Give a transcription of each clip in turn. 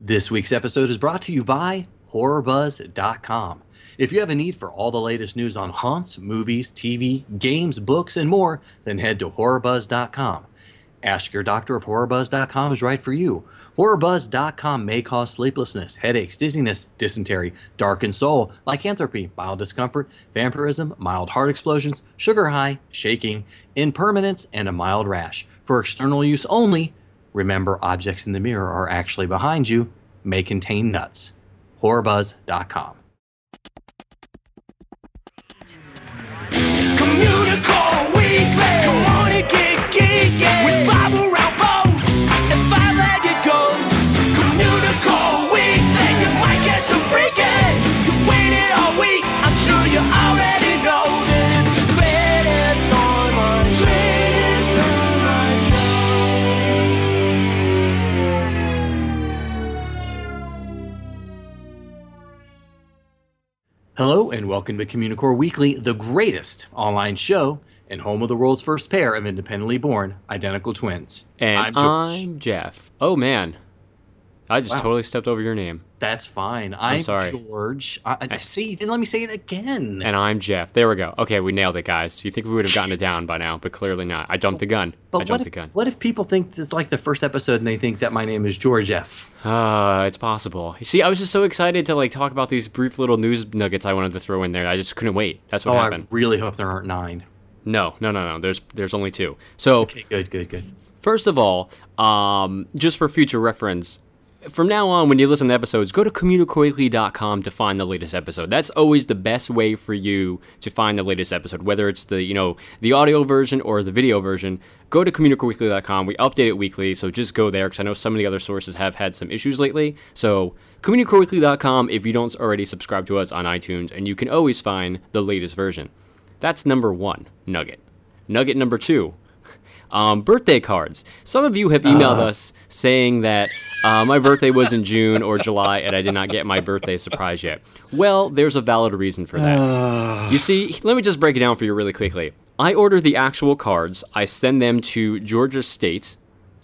This week's episode is brought to you by HorrorBuzz.com. If you have a need for all the latest news on haunts, movies, TV, games, books, and more, then head to HorrorBuzz.com. Ask Your Doctor if HorrorBuzz.com is right for you. HorrorBuzz.com may cause sleeplessness, headaches, dizziness, dysentery, darkened soul, lycanthropy, mild discomfort, vampirism, mild heart explosions, sugar high, shaking, impermanence, and a mild rash. For external use only, remember objects in the mirror are actually behind you, may contain nuts. HorrorBuzz.com. Weekly. Hello and welcome to Communicore Weekly, the greatest online show and home of the world's first pair of independently born identical twins. And I'm I'm. Jeff. Oh man, I just Wow. totally stepped over your name. That's fine. I'm, sorry. George. I, I see. You didn't let me say it again. And I'm Jeff. There we go. Okay, we nailed it, guys. You think we would have gotten it down by now, but clearly not. I jumped the gun. I but what if, the gun. what if people think it's like the first episode and they think that my name is George F? Uh, it's possible. You see, I was just so excited to like talk about these brief little news nuggets I wanted to throw in there. I just couldn't wait. That's what Oh, happened. I really hope there aren't nine. No, no, no, no. There's there's only two. So Okay, good, good, good. First of all, um, just for future reference, from now on, when you listen to episodes, go to communicoreweekly.com to find the latest episode. That's always the best way for you to find the latest episode, whether it's the you know the audio version or the video version. Go to communicoreweekly.com. We update it weekly, so just go there because I know some of the other sources have had some issues lately. So communicoreweekly.com if you don't already subscribe to us on iTunes, and you can always find the latest version. That's number one nugget. Nugget number two um, birthday cards. Some of you have emailed us saying that uh, my birthday was in June or July and I did not get my birthday surprise yet. Well, there's a valid reason for that. you see, let me just break it down for you really quickly. I order the actual cards, I send them to Georgia State,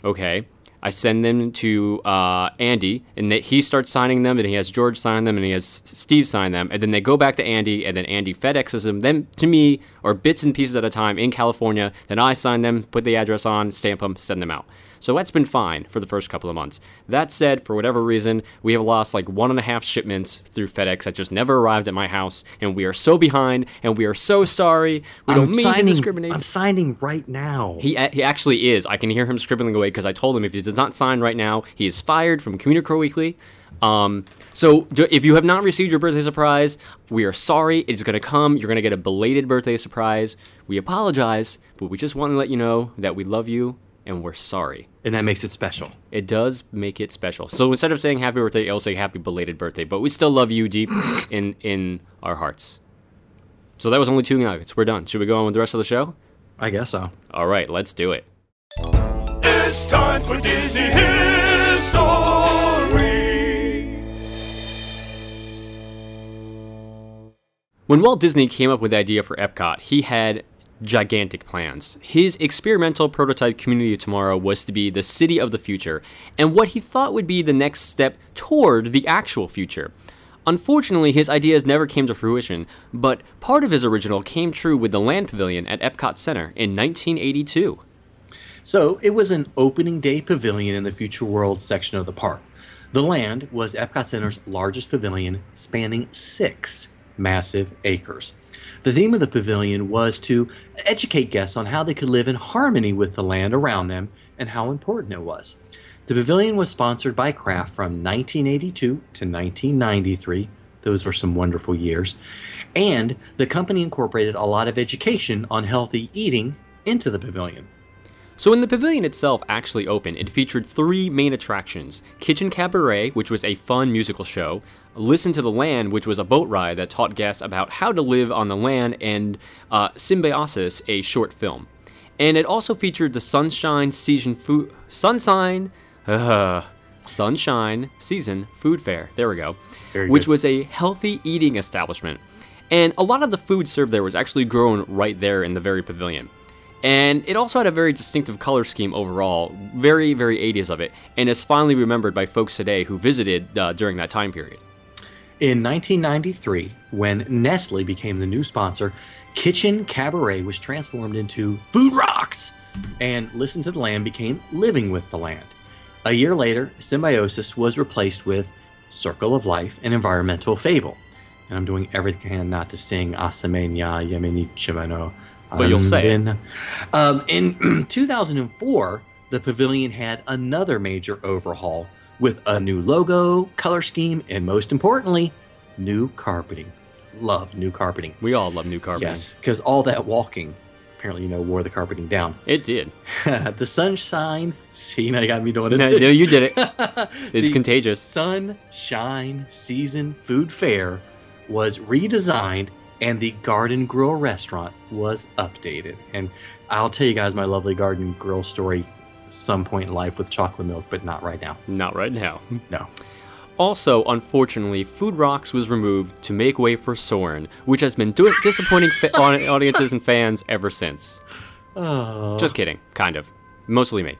okay? I send them to uh, Andy, and they, he starts signing them, and he has George sign them, and he has Steve sign them, and then they go back to Andy, and then Andy FedExes them then to me, or bits and pieces at a time in California. Then I sign them, put the address on, stamp them, send them out. So that's been fine for the first couple of months. That said, for whatever reason, we have lost like one and a half shipments through FedEx that just never arrived at my house, and we are so behind, and we are so sorry. We don't I'm mean signing, to discriminate. I'm signing right now. He, he actually is. I can hear him scribbling away because I told him if he does not sign right now, he is fired from Communicore Weekly. Um, so d- if you have not received your birthday surprise, we are sorry. It's going to come. You're going to get a belated birthday surprise. We apologize, but we just want to let you know that we love you and we're sorry. and that makes it special. It does make it special. So instead of saying happy birthday, I'll say happy belated birthday, but we still love you deep in in our hearts. So that was only two nuggets. We're done. Should we go on with the rest of the show? I guess so. All right, let's do it. It's time for Disney History. When Walt Disney came up with the idea for Epcot, he had gigantic plans. His experimental prototype Community of Tomorrow was to be the city of the future, and what he thought would be the next step toward the actual future. Unfortunately, his ideas never came to fruition, but part of his original came true with the Land Pavilion at Epcot Center in 1982. So it was an opening day pavilion in the Future World section of the park. The land was Epcot Center's largest pavilion, spanning six massive acres. The theme of the pavilion was to educate guests on how they could live in harmony with the land around them and how important it was. The pavilion was sponsored by Kraft from 1982 to 1993. Those were some wonderful years. And the company incorporated a lot of education on healthy eating into the pavilion. So when the pavilion itself actually opened, it featured three main attractions: Kitchen Cabaret, which was a fun musical show; Listen to the Land, which was a boat ride that taught guests about how to live on the land; and uh, Symbiosis, a short film. And it also featured the Sunshine Season Food Sunshine, uh, Sunshine Season Food Fair. There we go. Very which good. was a healthy eating establishment. And a lot of the food served there was actually grown right there in the very pavilion. And it also had a very distinctive color scheme overall, very, very 80s of it, and is finally remembered by folks today who visited uh, during that time period. In 1993, when Nestle became the new sponsor, Kitchen Cabaret was transformed into Food Rocks, and Listen to the Land became Living with the Land. A year later, Symbiosis was replaced with Circle of Life, an environmental fable. And I'm doing everything I can not to sing Asamenya Yemeni Chimano. But you'll say it. Um, in 2004, the pavilion had another major overhaul with a new logo, color scheme, and most importantly, new carpeting. Love new carpeting. We all love new carpeting. Yes, because all that walking apparently, you know, wore the carpeting down. It did. the sunshine. See, now you got me doing it. No, no, you did it. It's The contagious. Sunshine Season Food Fair was redesigned and the Garden Grill restaurant was updated. And I'll tell you guys my lovely Garden Grill story some point in life with chocolate milk, but not right now. Not right now. No. Also, unfortunately, Food Rocks was removed to make way for Soarin', which has been do- disappointing fa- audiences and fans ever since. Oh. Just kidding, kind of. Mostly me.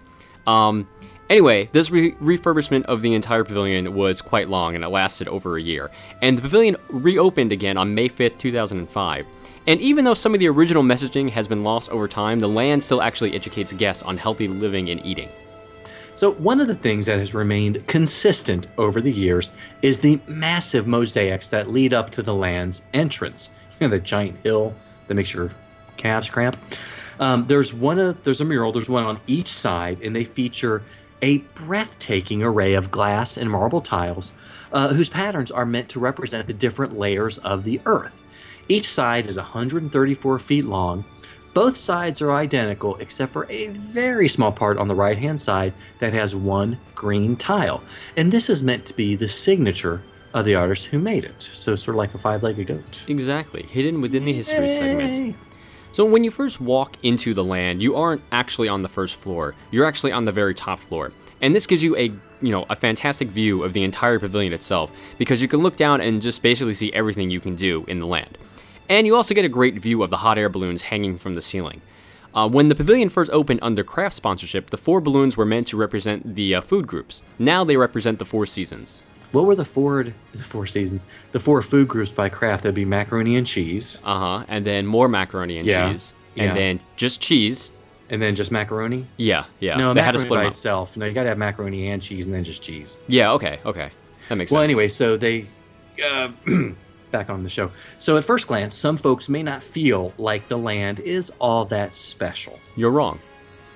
Um, anyway, this re- refurbishment of the entire pavilion was quite long and it lasted over a year. And the pavilion reopened again on May 5th, 2005. And even though some of the original messaging has been lost over time, the land still actually educates guests on healthy living and eating. So, one of the things that has remained consistent over the years is the massive mosaics that lead up to the land's entrance. You know, the giant hill that makes your calves cramp. Um, there's one of there's a mural. There's one on each side, and they feature a breathtaking array of glass and marble tiles, uh, whose patterns are meant to represent the different layers of the Earth. Each side is 134 feet long. Both sides are identical except for a very small part on the right hand side that has one green tile. And this is meant to be the signature of the artist who made it. So, sort of like a five legged goat. Exactly, hidden within the history segment. So when you first walk into the land, you aren't actually on the first floor. You're actually on the very top floor. And this gives you a, you know, a fantastic view of the entire pavilion itself because you can look down and just basically see everything you can do in the land. And you also get a great view of the hot air balloons hanging from the ceiling. Uh, when the pavilion first opened under Kraft sponsorship, the four balloons were meant to represent the uh, food groups. Now they represent the four seasons. What were the four the four seasons? The four food groups by Kraft. That'd be macaroni and cheese, Uh huh. And then more macaroni and Yeah, cheese. And yeah. then just cheese. and then just macaroni. Yeah, yeah. No, they had to split by itself. No, you gotta have macaroni and cheese, and then just cheese. Yeah, okay, okay. That makes Well, sense. Well, anyway, so they uh, back on the show. So at first glance, some folks may not feel like the land is all that special. You're wrong.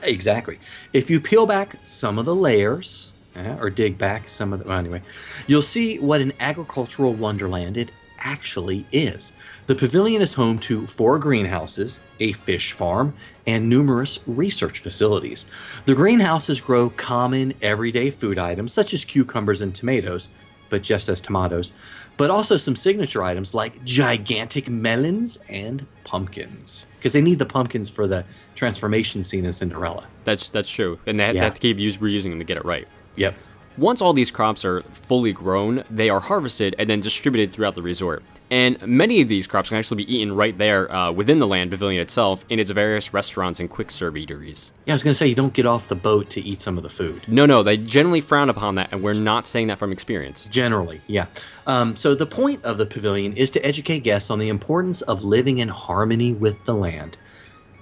Exactly. If you peel back some of the layers, uh, or dig back some of the, well, anyway, you'll see what an agricultural wonderland it actually is. The pavilion is home to four greenhouses, a fish farm, and numerous research facilities. The greenhouses grow common, everyday food items such as cucumbers and tomatoes, but Jeff says tomatoes, but also some signature items like gigantic melons and pumpkins, because they need the pumpkins for the transformation scene in Cinderella. That's that's true, and they, had- they Yeah. have to keep use, reusing them to get it right. Yep. Once all these crops are fully grown, they are harvested and then distributed throughout the resort. And many of these crops can actually be eaten right there uh, within the land pavilion itself in its various restaurants and quick serve eateries. Yeah, I was gonna say you don't get off the boat to eat some of the food. No, no, they generally frown upon that, and we're not saying that from experience. Generally, yeah. Um, so the point of the pavilion is to educate guests on the importance of living in harmony with the land.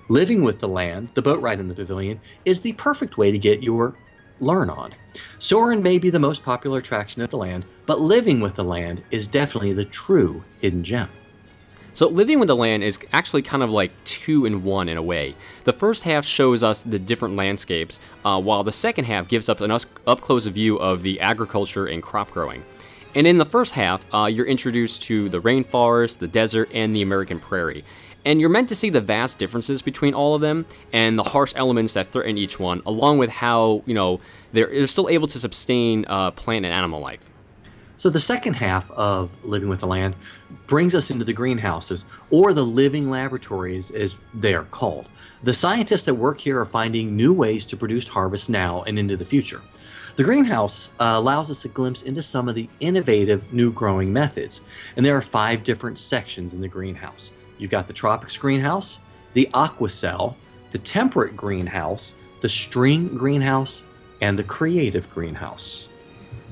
Living with the land, the boat ride in the pavilion, is the perfect way to get your learn on. Soarin' may be the most popular attraction at the land, but living with the land is definitely the true hidden gem. So, Living with the Land is actually kind of like two in one in a way. The first half shows us the different landscapes, uh, while the second half gives up an up close view of the agriculture and crop growing. And in the first half, uh, you're introduced to the rainforest, the desert, and the American prairie. And you're meant to see the vast differences between all of them and the harsh elements that threaten each one, along with how, you know, they're, they're still able to sustain uh, plant and animal life. So the second half of Living with the Land brings us into the greenhouses, or the living laboratories as they are called. The scientists that work here are finding new ways to produce harvest now and into the future. The greenhouse uh, allows us a glimpse into some of the innovative new growing methods, and there are five different sections in the greenhouse. You've got the tropics greenhouse, the aqua cell, the temperate greenhouse, the string greenhouse, and the creative greenhouse.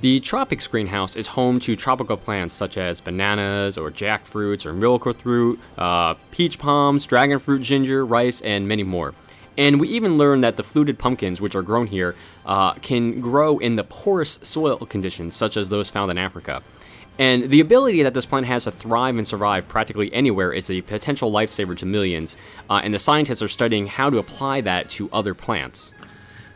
The tropics greenhouse is home to tropical plants such as bananas or jackfruits or miracle fruit, uh, peach palms, dragon fruit, ginger, rice, and many more. And we even learned that the fluted pumpkins, which are grown here, uh, can grow in the porous soil conditions such as those found in Africa. And the ability that this plant has to thrive and survive practically anywhere is a potential lifesaver to millions, uh, and the scientists are studying how to apply that to other plants.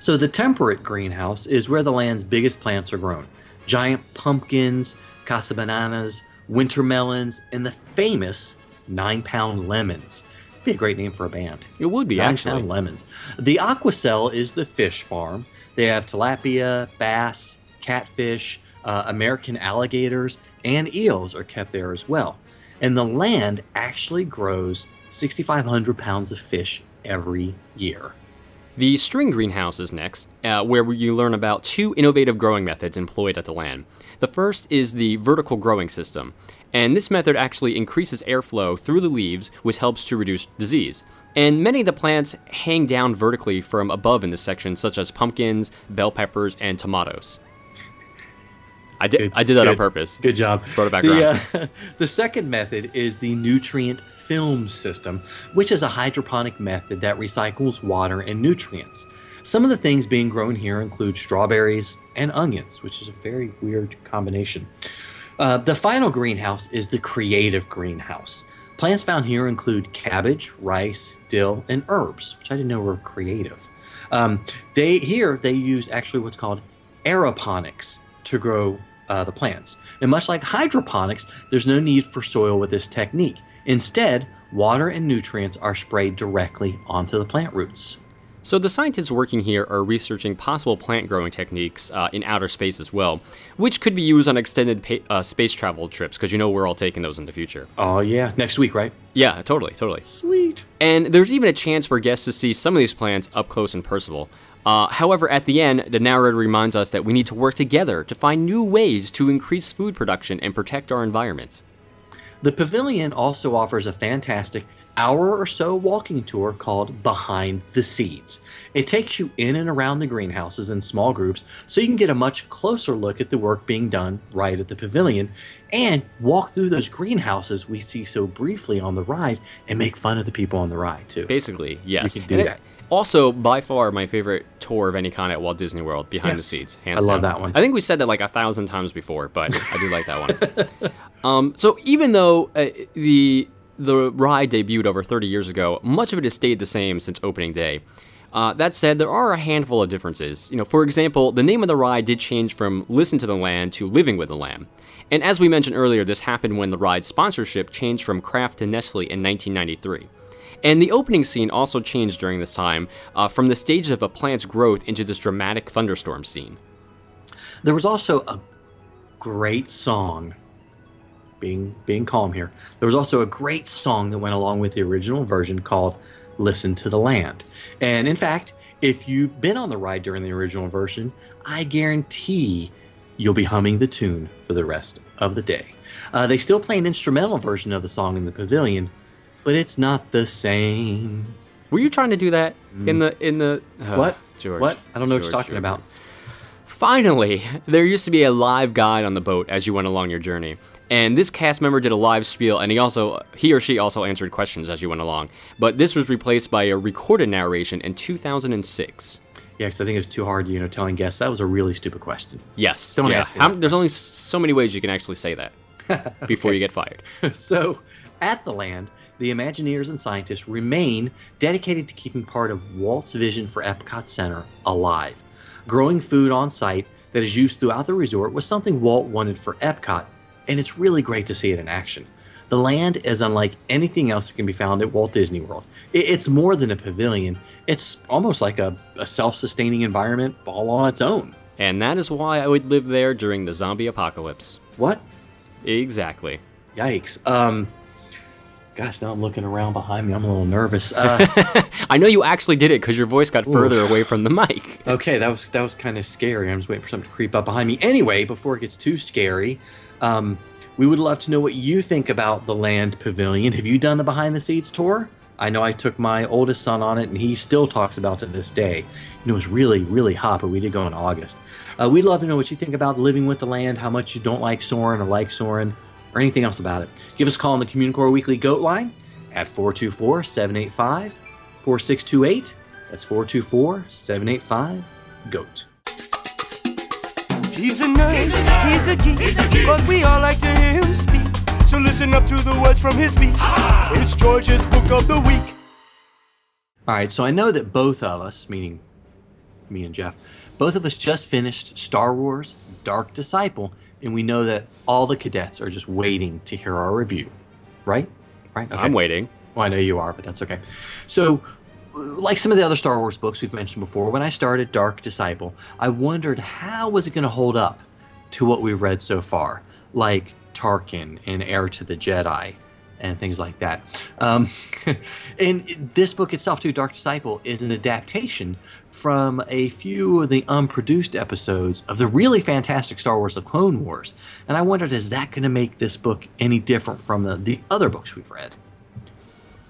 So the temperate greenhouse is where the land's biggest plants are grown. Giant pumpkins, cassabananas, winter melons, and the famous nine pound lemons. Be a great name for a band. It would be, Nine actually. pound lemons. The Aquacell is the fish farm. They have tilapia, bass, catfish, uh, American alligators, and eels are kept there as well. And the land actually grows 6,500 pounds of fish every year. The string greenhouse is next, uh, where you learn about two innovative growing methods employed at the land. The first is the vertical growing system, and this method actually increases airflow through the leaves, which helps to reduce disease. And many of the plants hang down vertically from above in this section, such as pumpkins, bell peppers, and tomatoes. I did, Good- I did that on purpose. Good job. Brought it back the, around. uh, the second method is the nutrient film system, which is a hydroponic method that recycles water and nutrients. Some of the things being grown here include strawberries and onions, which is a very weird combination. Uh, the final greenhouse is the creative greenhouse. Plants found here include cabbage, rice, dill, and herbs, which I didn't know were creative. Um, they here they use actually what's called aeroponics to grow uh, the plants. And much like hydroponics, there's no need for soil with this technique. Instead, water and nutrients are sprayed directly onto the plant roots. So the scientists working here are researching possible plant growing techniques uh, in outer space as well, which could be used on extended pa- uh, space travel trips, because you know we're all taking those in the future. Oh yeah, next week, right? Yeah, totally, totally. Sweet. And there's even a chance for guests to see some of these plants up close and personal. Uh, however, at the end, the narrator reminds us that we need to work together to find new ways to increase food production and protect our environments. The pavilion also offers a fantastic hour or so walking tour called Behind the Seeds. It takes you in and around the greenhouses in small groups so you can get a much closer look at the work being done right at the pavilion and walk through those greenhouses we see so briefly on the ride and make fun of the people on the ride too. Basically, yes. You can do And it- that. Also, by far, my favorite tour of any kind at Walt Disney World, Behind Yes. the Scenes. I love down. that one. I think we said that like a thousand times before, but I do like that one. um, so even though uh, the the ride debuted over 30 years ago, much of it has stayed the same since opening day. Uh, that said, there are a handful of differences. You know, for example, the name of the ride did change from "Listen to the Land" to "Living with the Lamb." And as we mentioned earlier, this happened when the ride's sponsorship changed from Kraft to Nestle in 1993. And the opening scene also changed during this time, uh, from the stages of a plant's growth into this dramatic thunderstorm scene. There was also a great song. Being being calm here. There was also a great song that went along with the original version called "Listen to the Land." And in fact, if you've been on the ride during the original version, I guarantee you'll be humming the tune for the rest of the day. Uh, they still play an instrumental version of the song in the pavilion, but it's not the same. Were you trying to do that in the in the uh, What? George? What? I don't know what you're talking George. about. Finally, there used to be a live guide on the boat as you went along your journey. And this cast member did a live spiel, and he also he or she also answered questions as you went along. But this was replaced by a recorded narration in 2006. Yeah, because I think it's too hard, you know, telling guests that was a really stupid question. Yes. Don't yeah. ask me How- there's only so many ways you can actually say that before you get fired. so, at the land, the Imagineers and scientists remain dedicated to keeping part of Walt's vision for Epcot Center alive. Growing food on site that is used throughout the resort was something Walt wanted for Epcot, and it's really great to see it in action. The land is unlike anything else that can be found at Walt Disney World. It's more than a pavilion, it's almost like a, a self sustaining environment all on its own. And that is why I would live there during the zombie apocalypse. What? Exactly. Yikes. Um, gosh, now I'm looking around behind me. I'm a little nervous. Uh, I know you actually did it because your voice got further away from the mic. Okay, that was that was kind of scary. I'm just waiting for something to creep up behind me. Anyway, before it gets too scary, um, we would love to know what you think about the Land Pavilion. Have you done the behind the scenes tour? I know I took my oldest son on it, and he still talks about it to this day. And it was really, really hot, but we did go in August. Uh, we'd love to know what you think about living with the land, how much you don't like Soarin' or like Soarin', or anything else about it. Give us a call on the Communicore Weekly Goat line at 424 785 4628. That's 424 785 GOAT. He's a nerd, he's a, geek, but we all like to hear him speak. So listen up to the words from his beat. It's George's Book of the Week. All right, so I know that both of us, meaning me and Jeff, both of us just finished Star Wars Dark Disciple, and we know that all the cadets are just waiting to hear our review. Right? Right? Okay. I'm waiting. Well, I know you are, but that's okay. So, like some of the other Star Wars books we've mentioned before, when I started Dark Disciple, I wondered how was it going to hold up to what we've read so far, like Tarkin and Heir to the Jedi and things like that. Um, and this book itself, too, Dark Disciple, is an adaptation from a few of the unproduced episodes of the really fantastic Star Wars The Clone Wars. And I wondered, is that going to make this book any different from the, the other books we've read?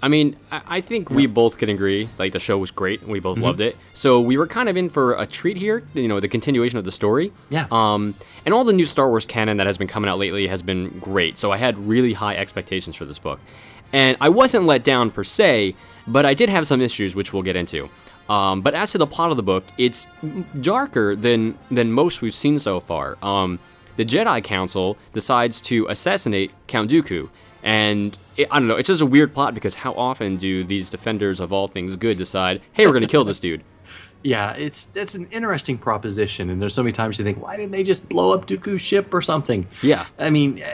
I mean, I I think we both can agree. Like the show was great, and we both loved it. So we were kind of in for a treat here. You know, the continuation of the story. Yeah. Um, and all the new Star Wars canon that has been coming out lately has been great. So I had really high expectations for this book, and I wasn't let down per se, but I did have some issues, which we'll get into. Um, but as to the plot of the book, it's darker than than most we've seen so far. Um, the Jedi Council decides to assassinate Count Dooku, and it, I don't know. It's just a weird plot because how often do these defenders of all things good decide, "Hey, we're going to kill this dude"? Yeah, it's that's an interesting proposition, and there's so many times you think, why didn't they just blow up Dooku's ship or something? Yeah. I mean, uh,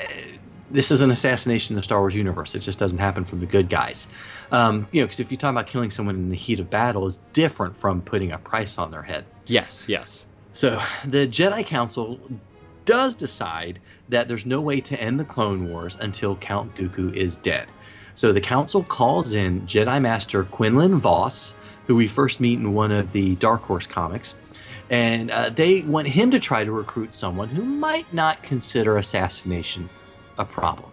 this is an assassination in the Star Wars universe. It just doesn't happen from the good guys. Um, you know, because if you talk about killing someone in the heat of battle, is different from putting a price on their head. Yes, yes. So the Jedi Council does decide that there's no way to end the Clone Wars until Count Dooku is dead. So the Council calls in Jedi Master Quinlan Vos, who we first meet in one of the Dark Horse comics, and uh, they want him to try to recruit someone who might not consider assassination a problem,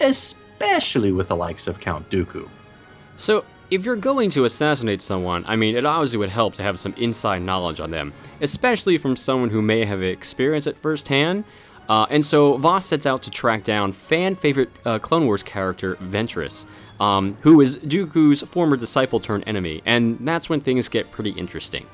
especially with the likes of Count Dooku. So, if you're going to assassinate someone, I mean, it obviously would help to have some inside knowledge on them, especially from someone who may have experienced it firsthand. Uh, and so Vos sets out to track down fan favorite uh, Clone Wars character Ventress, um, who is Dooku's former disciple turned enemy, and that's when things get pretty interesting.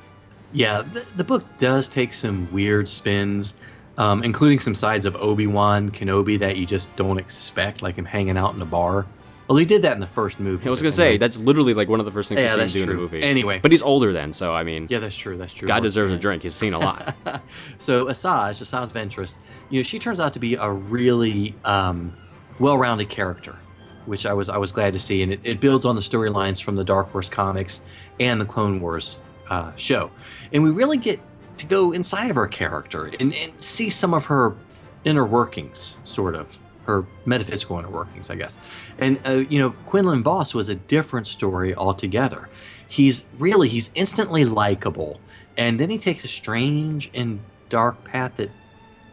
Yeah, the, the book does take some weird spins, um, including some sides of Obi Wan Kenobi that you just don't expect, like him hanging out in a bar. Well, he did that in the first movie. I was gonna say that's literally like one of the first things Yeah, you see him do in the movie. Anyway. but he's older then, so I mean, yeah, that's true. That's true. God deserves a drink. He's seen a lot. So Asajj, Asajj Ventress, you know, she turns out to be a really um, well-rounded character, which I was I was glad to see, and it, it builds on the storylines from the Dark Horse comics and the Clone Wars uh, show, and we really get to go inside of her character and, and see some of her inner workings, sort of her metaphysical inner workings, I guess. And uh, you know, Quinlan Vos was a different story altogether. He's really he's instantly likable, and then he takes a strange and dark path that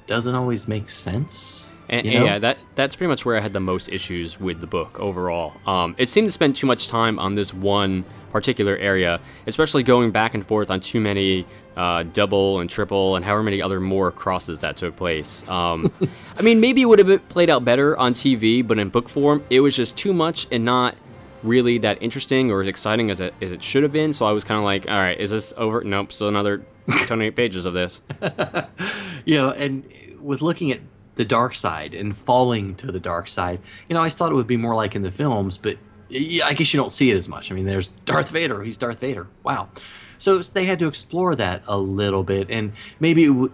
doesn't always make sense. And, you and yeah, that that's pretty much where I had the most issues with the book overall. Um, it seemed to spend too much time on this one particular area, especially going back and forth on too many uh, double and triple and however many other more crosses that took place. Um, I mean, maybe it would have played out better on TV, but in book form, it was just too much and not really that interesting or as exciting as it, as it should have been. So I was kind of like, all right, is this over? Nope, still another 28 pages of this. you know, and with looking at the dark side and falling to the dark side, you know, I thought it would be more like in the films, but I guess you don't see it as much. I mean, there's Darth Vader. He's Darth Vader. Wow. So they had to explore that a little bit, and maybe w-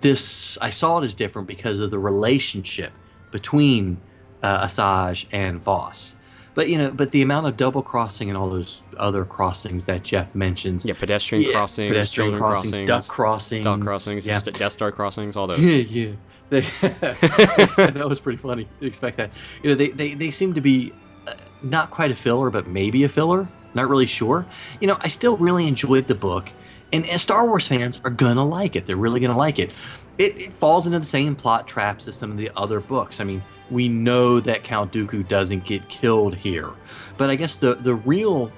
this I saw it as different because of the relationship between uh, Asajj and Vos. But you know, but the amount of double crossing and all those other crossings that Jeff mentions, Yeah, pedestrian Yeah, crossings, pedestrian children crossings, crossings, duck crossings, Dog crossings, yeah, Death Star crossings, all those. yeah, yeah. They, that was pretty funny. You'd expect that. You know, they, they, they seem to be uh, not quite a filler, but maybe a filler. Not really sure. You know, I still really enjoyed the book, And, and Star Wars fans are gonna like it. They're really gonna like it. it. It falls into the same plot traps as some of the other books. I mean, we know that Count Dooku doesn't get killed here, but I guess the the real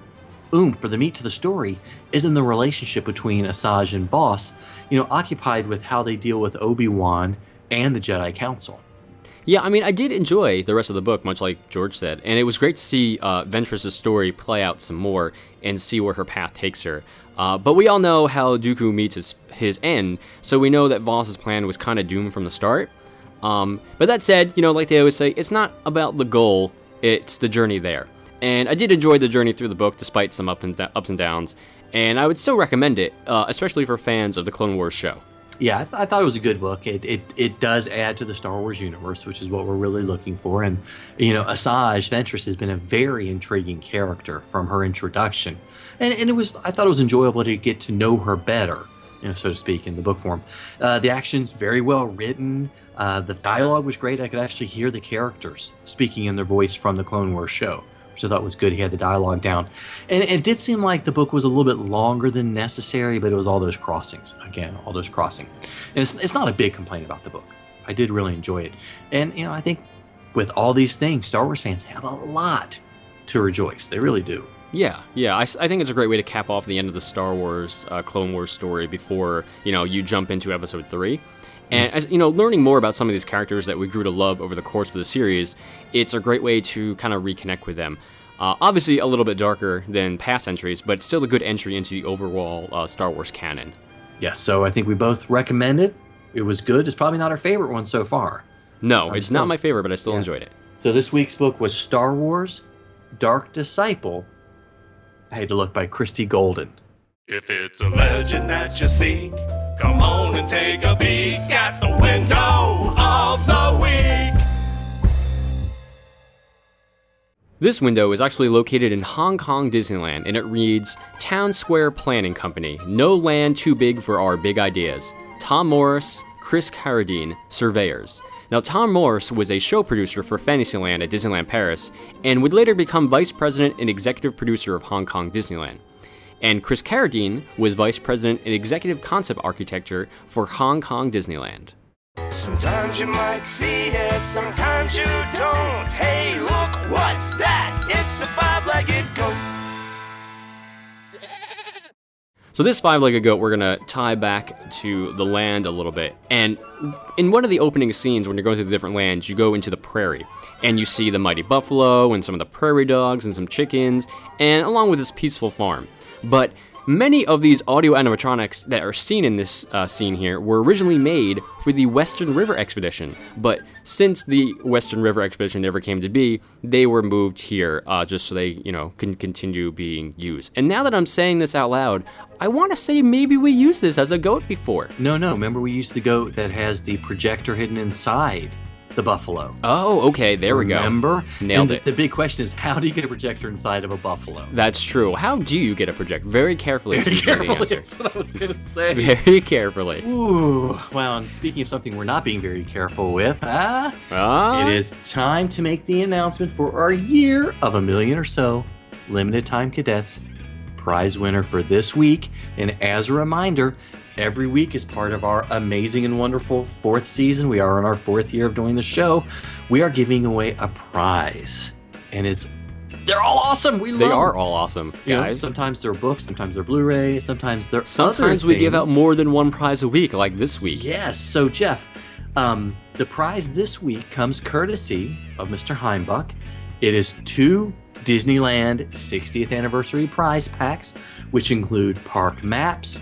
oomph for the meat to the story is in the relationship between Asajj and Vos, You know, occupied with how they deal with Obi Wan and the Jedi Council. Yeah, I mean, I did enjoy the rest of the book, much like George said, and it was great to see uh, Ventress's story play out some more and see where her path takes her. Uh, but we all know how Dooku meets his, his end, so we know that Vos's plan was kind of doomed from the start. Um, but that said, you know, like they always say, it's not about the goal, it's the journey there. And I did enjoy the journey through the book, despite some up and ups and downs, and I would still recommend it, uh, especially for fans of the Clone Wars show. Yeah, I, th- I thought it was a good book. It, it it does add to the Star Wars universe, which is what we're really looking for. And you know, Asajj Ventress has been a very intriguing character from her introduction, and, and it was I thought it was enjoyable to get to know her better, you know, so to speak, in the book form. Uh, the action's very well written. Uh, the dialogue was great. I could actually hear the characters speaking in their voice from the Clone Wars show which I thought was good. He had the dialogue down. And it did seem like the book was a little bit longer than necessary, but it was all those crossings. Again, all those crossing. And it's, it's not a big complaint about the book. I did really enjoy it. And, you know, I think with all these things, Star Wars fans have a lot to rejoice. They really do. Yeah, yeah, I, I think it's a great way to cap off the end of the Star Wars uh, Clone Wars story before you know you jump into Episode three. And as you know, learning more about some of these characters that we grew to love over the course of the series, it's a great way to kind of reconnect with them. Uh, obviously, a little bit darker than past entries, but still a good entry into the overall uh, Star Wars canon. Yes, so I think we both recommend it. It was good. It's probably not our favorite one so far. No, I'm it's still- not my favorite, but I still Yeah. enjoyed it. So this week's book was Star Wars Dark Disciple. I had to look by Christie Golden. If it's a legend that you seek, come on and take a peek at the window of the week. This window is actually located in Hong Kong Disneyland and it reads Town Square Planning Company, no land too big for our big ideas. Tom Morris, Chris Carradine, surveyors. Now, Tom Morris was a show producer for Fantasyland at Disneyland Paris and would later become vice president and executive producer of Hong Kong Disneyland. And Chris Carradine was vice president and executive concept architecture for Hong Kong Disneyland. Sometimes you might see it, sometimes you don't. Hey, look, what's that? It's a five legged goat. So this five-legged goat, we're gonna tie back to the land a little bit. And in one of the opening scenes, when you're going through the different lands, you go into the prairie, and you see the mighty buffalo and some of the prairie dogs and some chickens, and along with this peaceful farm. But many of these audio animatronics that are seen in this uh, scene here were originally made for the Western River Expedition. But since the Western River Expedition never came to be, they were moved here uh, just so they, you know, can continue being used. And now that I'm saying this out loud, I want to say maybe we used this as a goat before. No, no, remember we used the goat that has the projector hidden inside the buffalo. Oh, okay, there we go. Remember? Nailed and the, it. The big question is how do you get a projector inside of a buffalo? That's true. How do you get a projector? Very carefully. Very is usually the carefully. That's what I was going to say. Very carefully. Ooh, well, and speaking of something we're not being very careful with, ah, Ah, it is time to make the announcement for our year of a million or so limited time cadets prize winner for this week. And as a reminder, every week is part of our amazing and wonderful fourth season. We are in our fourth year of doing the show. We are giving away a prize, and it's they're all awesome. We love. They are all awesome, You know, guys. sometimes they're books, sometimes they're Blu-ray, sometimes they're Sometimes we give out more than one prize a week, like this week. Yes. So, Jeff, um, the prize this week comes courtesy of Mr. Heimbuck. It is two Disneyland 60th anniversary prize packs, which include park maps,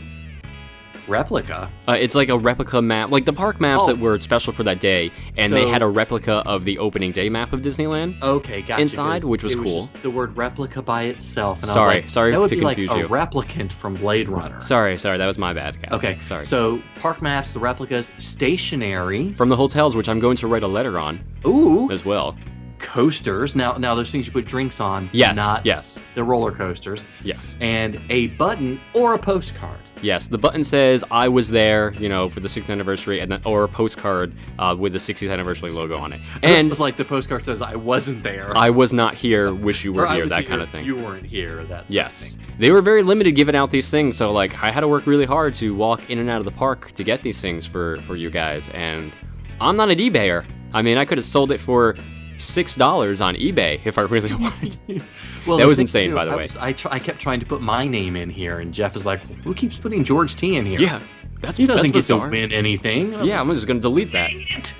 replica. Uh, it's like a replica map, like the park maps Oh. that were special for that day, and they had a replica of the opening day map of Disneyland. Okay, gotcha. Inside, which was it cool. just the word replica by itself. And I Sorry, was like, sorry that would to be like confuse a replicant from Blade Runner. Sorry, sorry, that was my bad, guys. Okay, sorry. So park maps, the replicas, stationery. From the hotels, which I'm going to write a letter on Ooh, as well. Coasters. Now, now those things you put drinks on. Yes, Not yes, the roller coasters. yes, And a button or a postcard. yes. The button says "I was there," you know, for the 60th anniversary, and then or a postcard uh, with the 60th anniversary logo on it. And it's like the postcard says, "I wasn't there." I was not here. Wish you were here. That here, kind of thing. You weren't here. That's Yes. They were very limited giving out these things, so like I had to work really hard to walk in and out of the park to get these things for for you guys. And I'm not an eBayer. I mean, I could have sold it for six dollars on eBay if I really wanted. to. Well, That was insane, too, by the I way. was- I, tr- I kept trying to put my name in here, and Jeff is like, "Who keeps putting George T in here?" yeah, that's he doesn't that's get to win anything. Yeah, I'm just gonna delete that. it."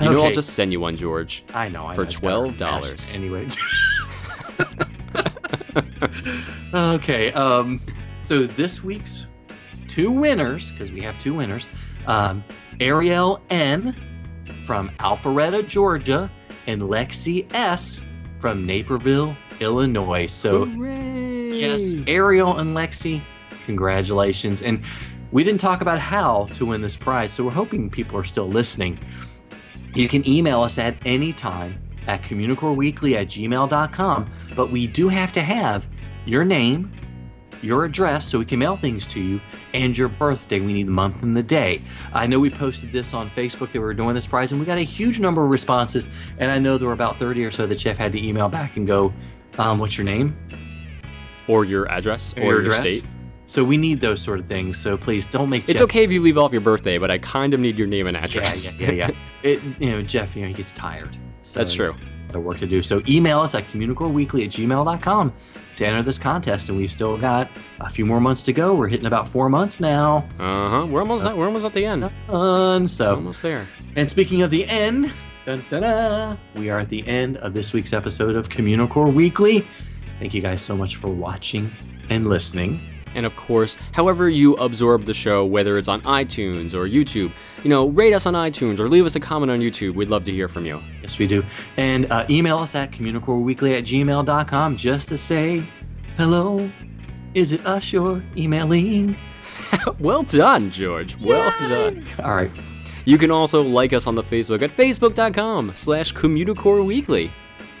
You know, I'll just send you one, George. I know I for know, $12. Anyway. okay. Um. So this week's two winners, because we have two winners, um, Ariel N from Alpharetta, Georgia, and Lexi S from Naperville, Illinois. So yes, Ariel and Lexi, congratulations. And we didn't talk about how to win this prize, so we're hoping people are still listening. You can email us at any time at communicoreweekly at gmail.com, but we do have to have your name, your address so we can mail things to you, and your birthday. We need the month and the day. I know we posted this on Facebook that we were doing this prize, and we got a huge number of responses. And I know there were about 30 or so that Jeff had to email back and go, um, What's your name? or your address, or your, state. So we need those sort of things. So please don't make It's Jeff okay if you leave off your birthday, but I kind of need your name and Yeah, address. yeah, yeah, yeah. it, you know, Jeff, you know, he gets tired. So That's true. Got work to do. So email us at communicoreweekly at gmail.com to enter this contest. And we've still got a few more months to go. We're hitting about four months now. Uh huh. We're almost at, we're almost at the end. Fun. So, Almost there. and speaking of the end, dun, dun, dun, we are at the end of this week's episode of Communicore Weekly. Thank you guys so much for watching and listening. And of course, however you absorb the show, whether it's on iTunes or YouTube, you know, rate us on iTunes or leave us a comment on YouTube. We'd love to hear from you. Yes, we do. And uh, email us at communicoreweekly at gmail.com just to say hello. Is it us you're emailing? well done, George. Well done. All right. You can also like us on the Facebook at facebook.com slash Communicore Weekly.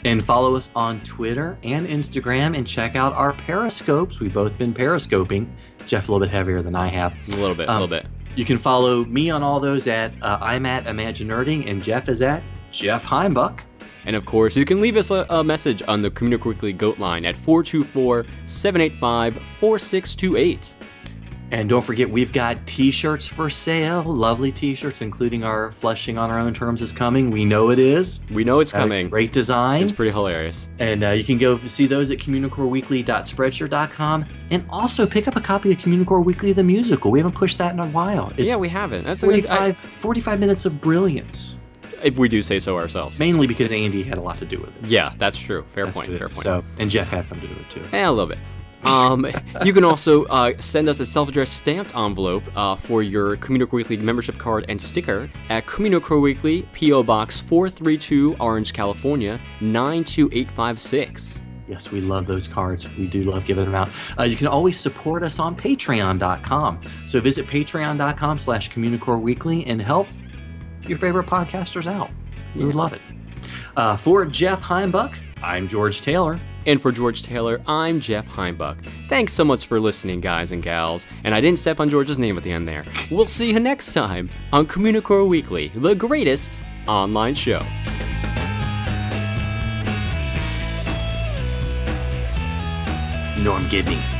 And follow us on Twitter and Instagram and check out our periscopes. We've both been periscoping. Jeff a little bit heavier than I have. A little bit, a Um, little bit. You can follow me on all those at uh, I'm at Imagine Nerding and Jeff is at Jeff Heimbuck. And of course, you can leave us a, a message on the Communicore Weekly Goat line at 424 785 4628. And don't forget, we've got t-shirts for sale. Lovely t-shirts, including our Flushing on Our Own Terms is coming. We know it is. We know it's a coming. Great design. It's pretty hilarious. And uh, you can go see those at communicoreweekly.spreadshirt.com and also pick up a copy of Communicore Weekly the musical. We haven't pushed that in a while. It's yeah, we haven't. That's a good, 45, 45 minutes of brilliance, if we do say so ourselves. mainly because Andy had a lot to do with it. Yeah, that's true. Fair That's point. Fair point. So, and Jeff had something to do with it too. Eh, a little bit. Um, you can also uh, send us a self-addressed stamped envelope uh, for your Communicore Weekly membership card and sticker at Communicore Weekly, P.O. Box 432, Orange, California 92856. Yes, we love those cards. We do love giving them out. Uh, you can always support us on patreon.com. So visit patreon.com slash Communicore Weekly and help your favorite podcasters out. We would love it. Uh, for Jeff Heimbuck, I'm George Taylor. And for George Taylor, I'm Jeff Heimbuck. Thanks so much for listening, guys and gals. And I didn't step on George's name at the end there. We'll see you next time on Communicore Weekly, the greatest online show. Norm Gidney.